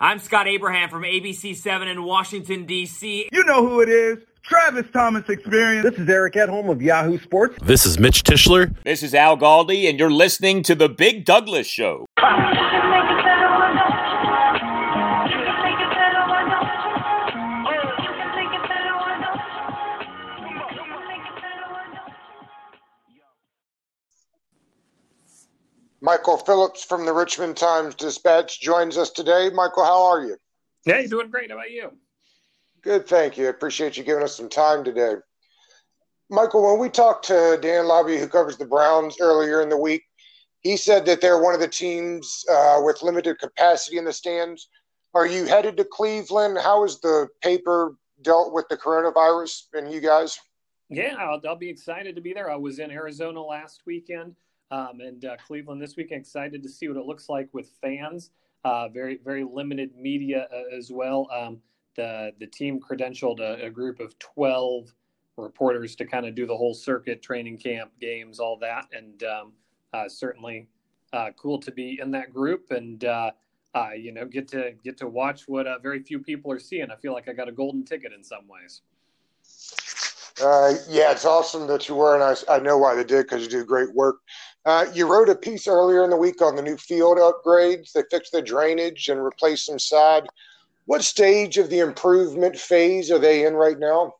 I'm Scott Abraham from ABC7 in Washington, D.C. You know who it is. Travis Thomas Experience. This is Eric Edholm of Yahoo Sports. This is Mitch Tischler. This is Al Galdi, and you're listening to The Big Douglas Show. Michael Phillips from the Richmond Times Dispatch joins us today. Michael, how are you? Yeah, doing great. How about you? Good, thank you. I appreciate you giving us some time today. Michael, when we talked to Dan Labbe, who covers the Browns earlier in the week, he said that they're one of the teams uh, with limited capacity in the stands. Are you headed to Cleveland? How has the paper dealt with the coronavirus and you guys? Yeah, I'll, I'll be excited to be there. I was in Arizona last weekend um, and uh, Cleveland this week. Excited to see what it looks like with fans. Uh, very very limited media uh, as well. Um, the the team credentialed a, a group of twelve reporters to kind of do the whole circuit, training camp, games, all that, and um, uh, certainly uh, cool to be in that group and. Uh, you know, get to get to watch what very few people are seeing. I feel like I got a golden ticket in some ways. Uh, yeah, it's awesome that you were, and I, I know why they did because you do great work. Uh, you wrote a piece earlier in the week on the new field upgrades. They fixed the drainage and replaced some sod. What stage of the improvement phase are they in right now?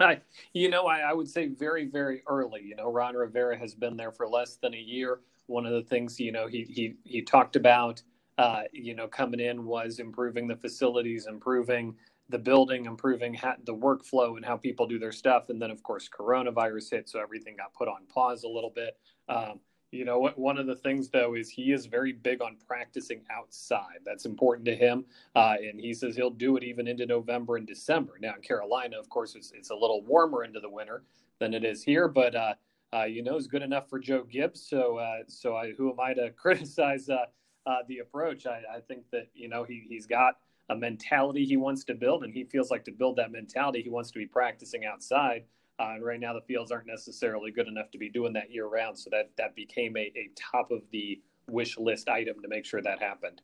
I, you know, I, I, would say very, very early. You know, Ron Rivera has been there for less than a year. One of the things, you know, he he he talked about, uh, you know, coming in was improving the facilities, improving the building, improving ha- the workflow and how people do their stuff. And then, of course, coronavirus hit, so everything got put on pause a little bit. Um, you know, one of the things though is he is very big on practicing outside. That's important to him, uh, and he says he'll do it even into November and December. Now in Carolina, of course, it's, it's a little warmer into the winter than it is here, but uh, uh, you know, is good enough for Joe Gibbs. So, uh, so I, who am I to criticize uh, uh, the approach? I, I, think that you know he he's got a mentality he wants to build, and he feels like to build that mentality, he wants to be practicing outside. Uh, and right now, the fields aren't necessarily good enough to be doing that year round. So that that became a, a top of the wish list item to make sure that happened.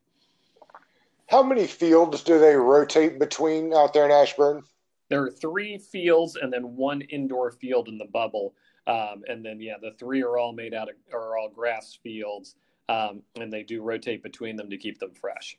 How many fields do they rotate between out there in Ashburn? There are three fields and then one indoor field in the bubble. Um, and then yeah, the three are all made out of are all grass fields, um, and they do rotate between them to keep them fresh.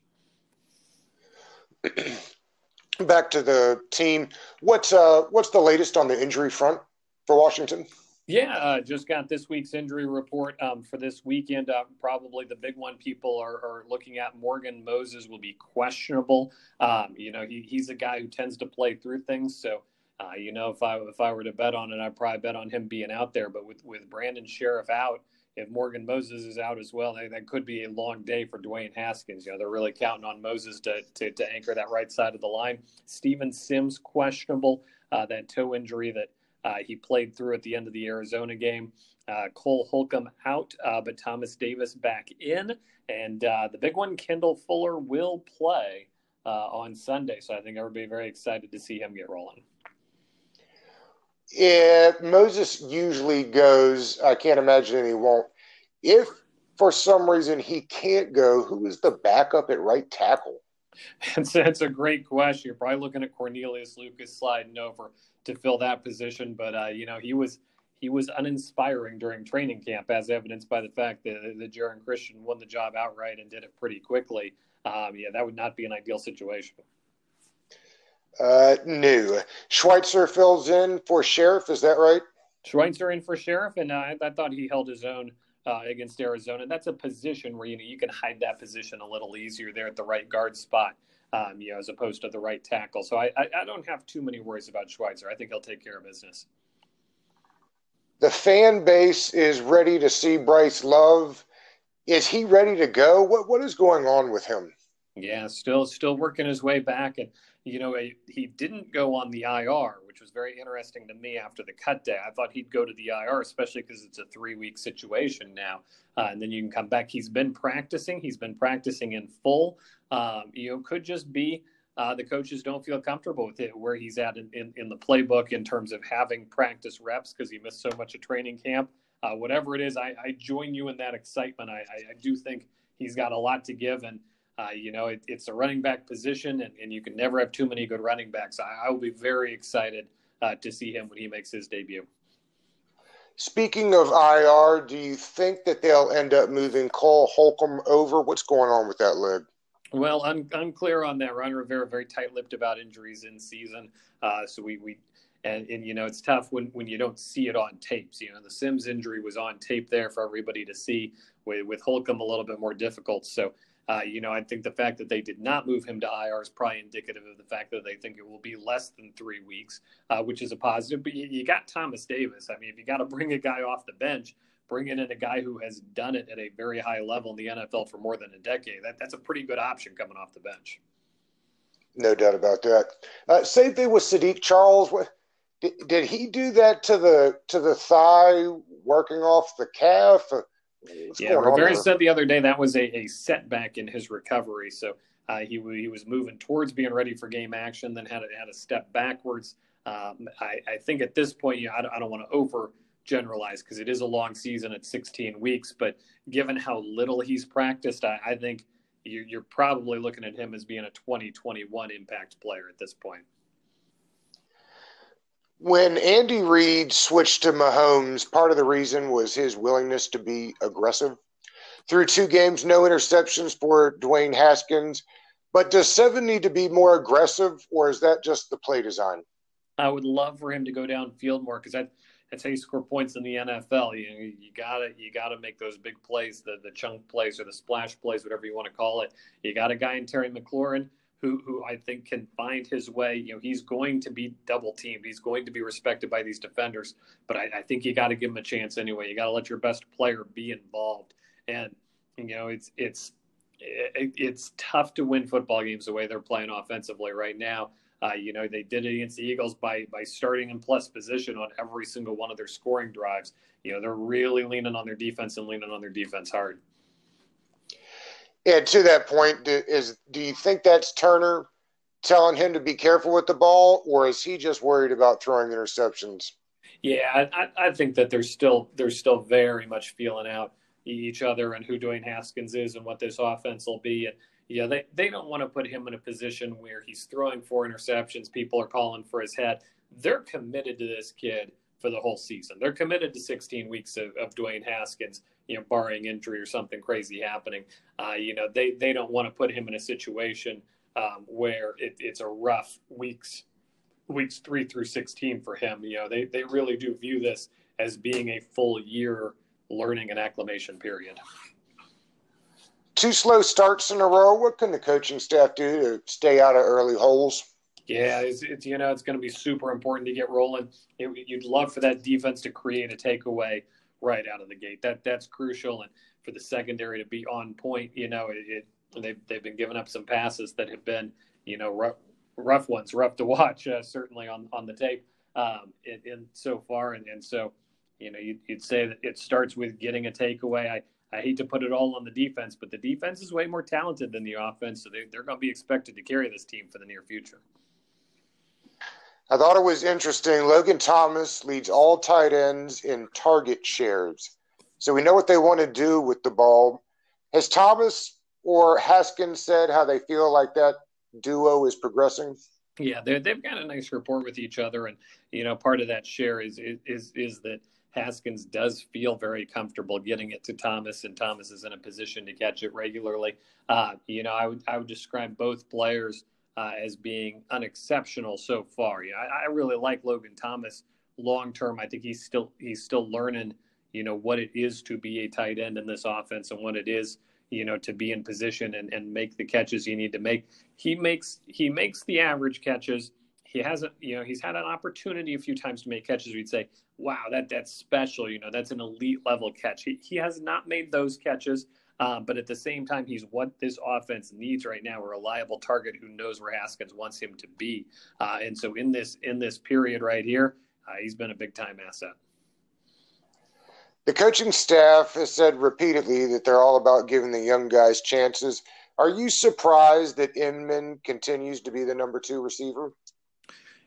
back to the team. What's uh, what's the latest on the injury front for Washington? Yeah, uh, just got this week's injury report um, for this weekend. Uh, probably the big one people are, are, looking at. Morgan Moses will be questionable. Um, you know, he, he's a guy who tends to play through things. So, uh, you know, if I if I were to bet on it, I'd probably bet on him being out there. But with with Brandon Scherff out, if Morgan Moses is out as well, that, could be a long day for Dwayne Haskins. You know, they're really counting on Moses to, to, to anchor that right side of the line. Steven Sims questionable, uh, that toe injury that uh, he played through at the end of the Arizona game. Uh, Cole Holcomb out, uh, but Thomas Davis back in. And uh, the big one, Kendall Fuller will play uh, on Sunday. So I think everybody very excited to see him get rolling. If Moses usually goes, I can't imagine he won't. If for some reason he can't go, who is the backup at right tackle? That's, that's a great question. You're probably looking at Cornelius Lucas sliding over to fill that position, but uh, you know he was he was uninspiring during training camp, as evidenced by the fact that, that Geron Christian won the job outright and did it pretty quickly. Um, yeah, that would not be an ideal situation. Uh, new. Schweitzer fills in for Scherff. Is that right? Schweitzer in for Scherff, and uh, I thought he held his own uh, against Arizona. That's a position where you know you can hide that position a little easier there at the right guard spot, um, you know, as opposed to the right tackle. So I, I, I don't have too many worries about Schweitzer. I think he'll take care of business. The fan base is ready to see Bryce Love. Is he ready to go? What what is going on with him? Yeah, still still working his way back and you know, he didn't go on the IR, which was very interesting to me after the cut day. I thought he'd go to the IR, especially because it's a three week situation now. Uh, and then you can come back. He's been practicing, he's been practicing in full. Um, you know, could just be uh, the coaches don't feel comfortable with it where he's at in, in, in the playbook in terms of having practice reps because he missed so much of training camp. Uh, whatever it is, I, I, join you in that excitement. I, I, I do think he's got a lot to give. And Uh, you know, it, it's a running back position, and, and, you can never have too many good running backs. I, I will be very excited uh, to see him when he makes his debut. Speaking of IR, do you think that they'll end up moving Cole Holcomb over? What's going on with that leg? Well, I'm unclear on that. Ron Rivera very tight-lipped about injuries in season, uh, so we we and, and you know it's tough when when you don't see it on tapes. You know the Sims injury was on tape there for everybody to see. With with Holcomb a little bit more difficult. So uh, you know I think the fact that they did not move him to IR is probably indicative of the fact that they think it will be less than three weeks, uh, which is a positive. But you, you got Thomas Davis. I mean, if you got to bring a guy off the bench bringing in a guy who has done it at a very high level in the NFL for more than a decade, that, that's a pretty good option coming off the bench. No doubt about that. Uh, same thing with Saahdiq Charles. Did, did he do that to the to the thigh, working off the calf? What's yeah, Rivera said the other day that was a, a setback in his recovery. So uh, he he was moving towards being ready for game action, then had a, had a step backwards. Um, I, I, think at this point, you know, I, don't, I don't want to over generalize because it is a long season at 16 weeks. But given how little he's practiced, I, I think you're, you're probably looking at him as being a 2021 impact player at this point when Andy Reid switched to Mahomes, part of the reason was his willingness to be aggressive. Through two games, no interceptions for Dwayne Haskins. But does Seven need to be more aggressive, or is that just the play design? I would love for him to go downfield more because that, that's how you score points in the NFL. You you gotta you gotta make those big plays, the the chunk plays or the splash plays, whatever you want to call it. You got a guy in Terry McLaurin who who I think can find his way. You know, he's going to be double teamed. He's going to be respected by these defenders. But I, I think you got to give him a chance anyway. You got to let your best player be involved. And you know, it's it's it, it's tough to win football games the way they're playing offensively right now. Uh, you know, they did it against the Eagles by by starting in plus position on every single one of their scoring drives. You know, they're really leaning on their defense and leaning on their defense hard. And to that point, do, is do you think that's Turner telling him to be careful with the ball, or is he just worried about throwing interceptions? Yeah, I, I think that they're still they're still very much feeling out each other and who Dwayne Haskins is and what this offense will be. And yeah, they, they don't want to put him in a position where he's throwing four interceptions. People are calling for his head. They're committed to this kid for the whole season. They're committed to 16 weeks of, of Dwayne Haskins you know, barring injury or something crazy happening. Uh, you know, they, they don't want to put him in a situation um, where it, it's a rough weeks weeks three through 16 for him. You know, they, they really do view this as being a full year learning and acclimation period. Two slow starts in a row. What can the coaching staff do to stay out of early holes? Yeah, it's, it's you know it's going to be super important to get rolling. It, you'd love for that defense to create a takeaway right out of the gate. That that's crucial, and for the secondary to be on point, you know, it, it they've they've been giving up some passes that have been you know rough, rough ones, rough to watch, uh, certainly on on the tape, um, in, in so far, and and so you know you'd, you'd say that it starts with getting a takeaway. I I hate to put it all on the defense, but the defense is way more talented than the offense, so they, they're going to be expected to carry this team for the near future. I thought it was interesting. Logan Thomas leads all tight ends in target shares. So we know what they want to do with the ball. Has Thomas or Haskins said how they feel like that duo is progressing? Yeah, they've got a nice rapport with each other, and you know, part of that share is is is that Haskins does feel very comfortable getting it to Thomas, and Thomas is in a position to catch it regularly. Uh, you know, I would I would describe both players uh, as being unexceptional so far. Yeah, I, I really like Logan Thomas long term. I think he's still he's still learning, you know, what it is to be a tight end in this offense and what it is, you know, to be in position and, and make the catches you need to make. He makes he makes the average catches. He hasn't, you know, he's had an opportunity a few times to make catches. We'd say, wow, that that's special. You know, that's an elite level catch. He he has not made those catches. Uh, but at the same time, he's what this offense needs right now—a reliable target who knows where Haskins wants him to be. Uh, and so, in this in this period right here, uh, he's been a big time asset. The coaching staff has said repeatedly that they're all about giving the young guys chances. Are you surprised that Inman continues to be the number two receiver?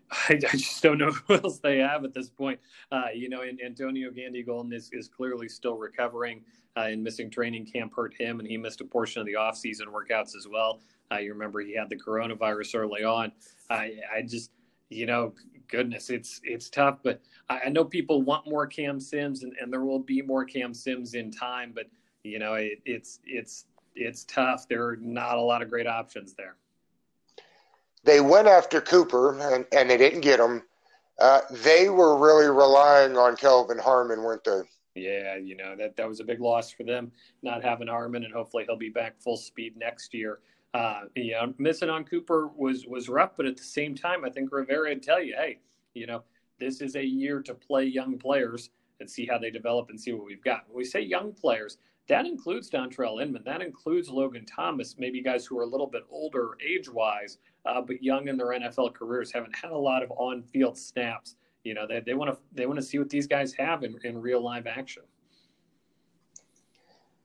I, I, just don't know who else they have at this point. Uh, you know, and Antonio Gandy Golden is, is clearly still recovering uh, and missing training camp hurt him, and he missed a portion of the offseason workouts as well. Uh, you remember he had the coronavirus early on. I, I just, you know, goodness, it's it's tough. But I, I know people want more Cam Sims, and, and, there will be more Cam Sims in time. But you know, it, it's it's it's tough. There are not a lot of great options there. They went after Cooper, and, and they didn't get him. Uh, they were really relying on Kelvin Harmon, weren't they? Yeah, you know that that was a big loss for them not having Harmon, and hopefully he'll be back full speed next year. Uh, missing on Cooper was was rough, but at the same time, I think Rivera would tell you, hey, you know, this is a year to play young players and see how they develop and see what we've got. When we say young players, that includes Dontrelle Inman, that includes Logan Thomas, maybe guys who are a little bit older age wise, uh, but young in their NFL careers, haven't had a lot of on field snaps. You know they, they want to they want to see what these guys have in, in real live action.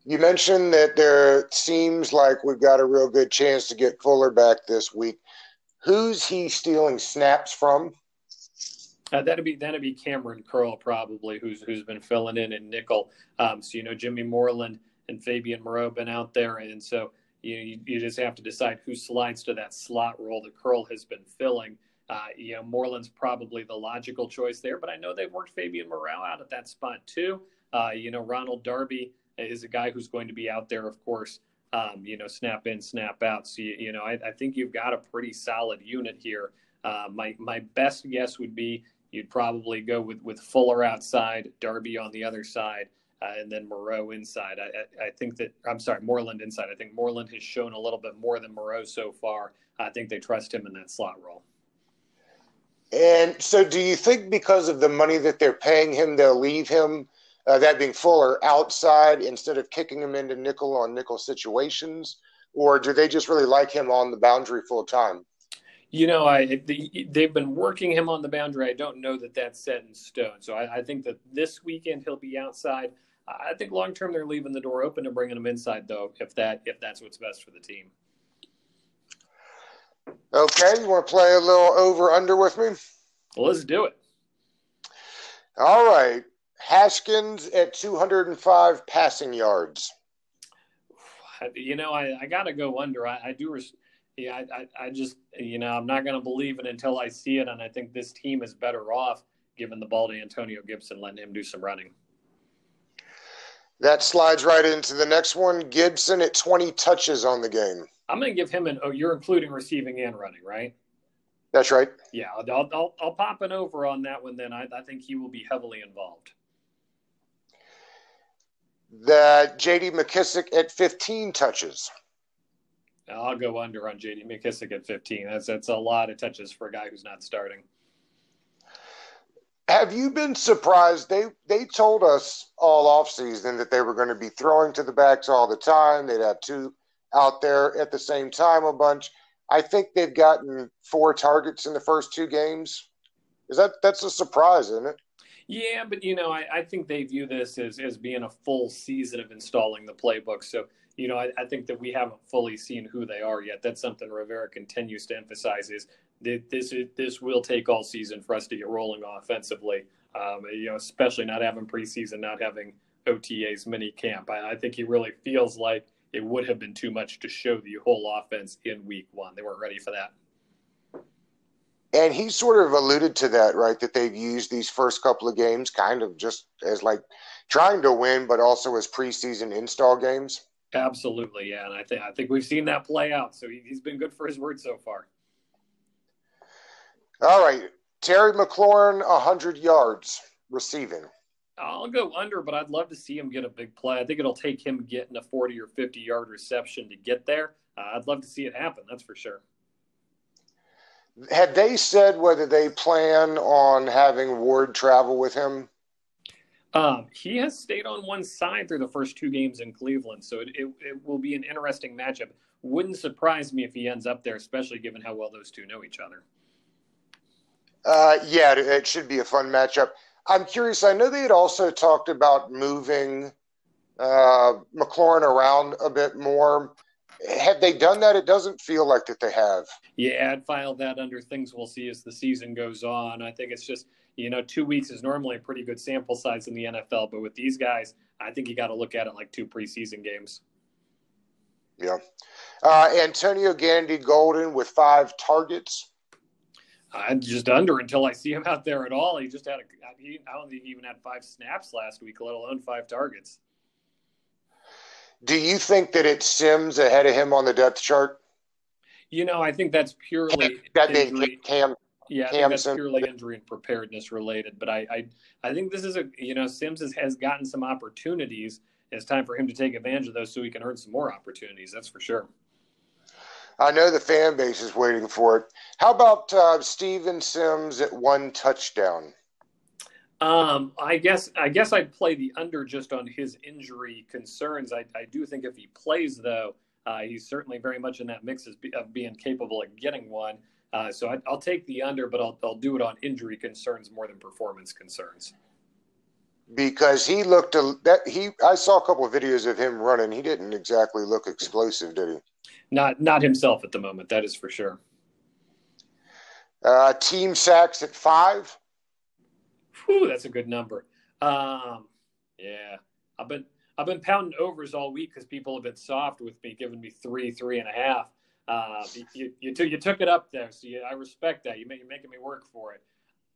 You mentioned that there seems like we've got a real good chance to get Fuller back this week. Who's he stealing snaps from uh, that'd be that'd be Kamren Curl probably, who's who's been filling in in nickel. Um, so you know Jimmy Moreland and Fabian Moreau been out there, and so you, you, you just have to decide who slides to that slot role that Curl has been filling. Uh, you know, Moreland's probably the logical choice there, but I know they've worked Fabian Moreau out at that spot too. Uh, you know, Ronald Darby is a guy who's going to be out there, of course. Um, you know, snap in, snap out. So you, you know, I, I, think you've got a pretty solid unit here. Uh, my my best guess would be you'd probably go with with Fuller outside, Darby on the other side, uh, and then Moreau inside. I, I, I, think that I'm sorry, Moreland inside. I think Moreland has shown a little bit more than Moreau so far. I think they trust him in that slot role. And so, do you think because of the money that they're paying him, they'll leave him, uh, that being Fuller, outside instead of kicking him into nickel on nickel situations? Or do they just really like him on the boundary full time? You know, I they've been working him on the boundary. I don't know that that's set in stone. So I, I think that this weekend he'll be outside. I think long term they're leaving the door open and bringing him inside, though, if that if that's what's best for the team. Okay, you want to play a little over under with me? Well, let's do it. All right. Haskins at 205 passing yards. You know, I, I got to go under. I, I do. Res- yeah, I, I, I, just, you know, I'm not going to believe it until I see it. And I think this team is better off giving the ball to Antonio Gibson, letting him do some running. That slides right into the next one. Gibson at 20 touches on the game. I'm going to give him an. Oh, you're including receiving and running, right? That's right. Yeah, I'll, I'll, I'll pop an over on that one. Then I, I think he will be heavily involved. The J.D. McKissick at 15 touches. I'll go under on J.D. McKissick at 15. That's that's a lot of touches for a guy who's not starting. Have you been surprised? They they told us all offseason that they were going to be throwing to the backs all the time. They'd have two out there at the same time a bunch. I think they've gotten four targets in the first two games. Is that that's a surprise, isn't it? Yeah, but you know, I, I think they view this as, as being a full season of installing the playbook. So, you know, I, I think that we haven't fully seen who they are yet. That's something Rivera continues to emphasize is that this is, this will take all season for us to get rolling offensively. Um, you know, especially not having preseason, not having OTAs mini camp. I, I think he really feels like – it would have been too much to show the whole offense in week one. They weren't ready for that. And he sort of alluded to that, right? That they've used these first couple of games kind of just as like trying to win, but also as preseason install games. Absolutely, yeah. And I think I think we've seen that play out. So he, has been good for his word so far. All right, Terry McLaurin, hundred yards receiving. I'll go under, but I'd love to see him get a big play. I think it'll take him getting a 40 or 50 yard reception to get there. Uh, I'd love to see it happen. That's for sure. Had they said whether they plan on having Ward travel with him? Um, he has stayed on one side through the first two games in Cleveland, so it, it, it will be an interesting matchup. Wouldn't surprise me if he ends up there, especially given how well those two know each other. Uh, yeah, it should be a fun matchup. I'm curious. I know they had also talked about moving uh, McLaurin around a bit more. Have they done that? It doesn't feel like that they have. Yeah, I'd file that under things we'll see as the season goes on. I think it's just, you know, two weeks is normally a pretty good sample size in the NFL, but with these guys, I think you got to look at it like two preseason games. Yeah. Uh, Antonio Gandy Golden with five targets. I'm just under until I see him out there at all. He just had a, he, I don't think he even had five snaps last week, let alone five targets. Do you think that it's Sims ahead of him on the depth chart? You know, I think that's purely that injury. Cam. Yeah, I think that's purely injury and preparedness related. But I, I, I think this is a you know Sims has, has gotten some opportunities. It's time for him to take advantage of those so he can earn some more opportunities. That's for sure. I know the fan base is waiting for it. How about uh, Steven Sims at one touchdown? Um, I guess I guess I'd play the under just on his injury concerns. I, I do think if he plays though, uh, he's certainly very much in that mix of being capable of getting one. Uh, so I, will take the under, but I'll, I'll do it on injury concerns more than performance concerns. Because he looked a, that he I saw a couple of videos of him running. He didn't exactly look explosive, did he? Not not himself at the moment. That is for sure. Uh, team sacks at five. Whew, that's a good number. Um, yeah, I've been I've been pounding overs all week because people have been soft with me, giving me three, three and a half. Uh, you, you, took, you took it up there, so you, I respect that. You you're making me work for it.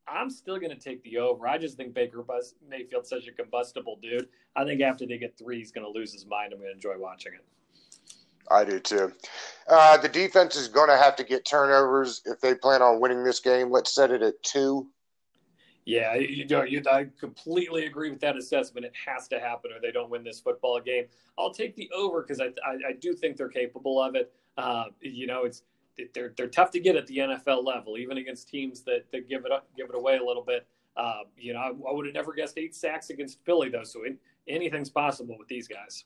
I'm still going to take the over. I just think Baker Buzz, Mayfield's such a combustible dude. I think after they get three, he's going to lose his mind. I'm going to enjoy watching it. I do too. Uh, the defense is going to have to get turnovers if they plan on winning this game. Let's set it at two. Yeah, you, you, I completely agree with that assessment. It has to happen, or they don't win this football game. I'll take the over because I, I, I, do think they're capable of it. Uh, you know, it's they're they're tough to get at the NFL level, even against teams that, that give it up, give it away a little bit. Uh, you know, I, I would have never guessed eight sacks against Philly though, so it, anything's possible with these guys.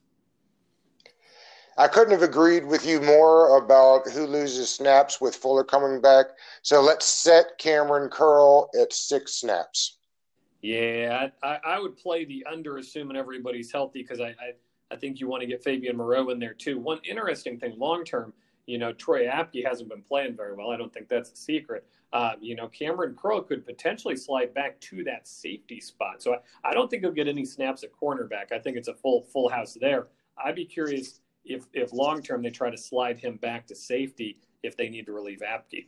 I couldn't have agreed with you more about who loses snaps with Fuller coming back. So let's set Kamren Curl at six snaps. Yeah, I, I would play the under, assuming everybody's healthy, because I, I, I think you want to get Fabian Moreau in there too. One interesting thing, long term, you know, Troy Apke hasn't been playing very well. I don't think that's a secret. Uh, you know, Kamren Curl could potentially slide back to that safety spot. So I, I don't think he'll get any snaps at cornerback. I think it's a full full house there. I'd be curious if if long term they try to slide him back to safety if they need to relieve Apke.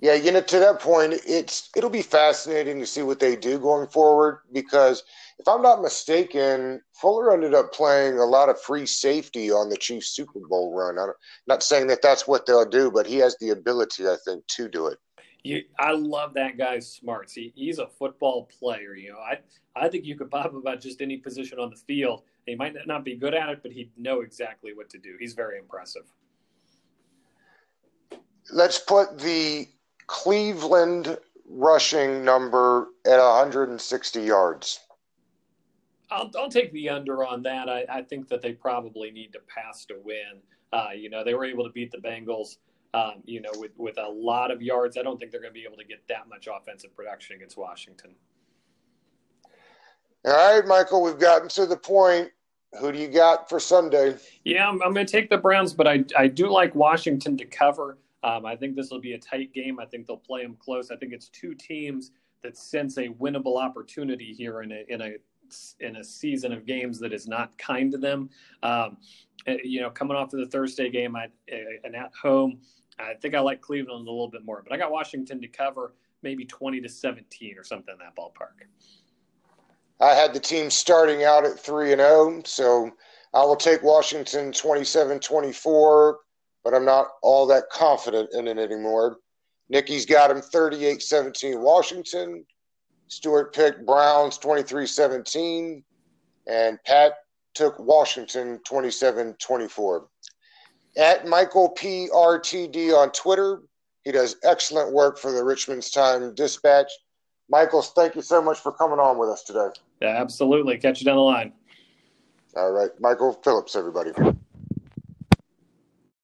Yeah, you know, to that point, it's it'll be fascinating to see what they do going forward because if I'm not mistaken, Fuller ended up playing a lot of free safety on the Chiefs Super Bowl run. I'm not saying that that's what they'll do, but he has the ability, I think, to do it. You, I love that guy's smarts. He, he's a football player. You know, I I think you could pop him about just any position on the field, he might not be good at it, but he'd know exactly what to do. He's very impressive. Let's put the Cleveland rushing number at 160 yards. I'll, I'll take the under on that. I, I, think that they probably need to pass to win. Uh, you know, they were able to beat the Bengals, um, you know, with, with a lot of yards. I don't think they're going to be able to get that much offensive production against Washington. All right, Michael, we've gotten to the point who do you got for Sunday? Yeah, I'm, I'm going to take the Browns, but I, I do like Washington to cover. Um, I think this will be a tight game. I think they'll play them close. I think it's two teams that sense a winnable opportunity here in a in a in a season of games that is not kind to them. Um, eh, you know, coming off of the Thursday game at, eh, and at home, I think I like Cleveland a little bit more. But I got Washington to cover, maybe twenty to seventeen or something in that ballpark. I had the team starting out at 3 and 0, so I will take Washington 27-24, but I'm not all that confident in it anymore. Nikki's got him 38-17 Washington. Stewart picked Browns 23-17 and Pat took Washington 27-24. At Michael PRTD on Twitter, he does excellent work for the Richmond's Time Dispatch. Michaels, thank you so much for coming on with us today. Yeah, absolutely. Catch you down the line. All right. Michael Phillips, everybody.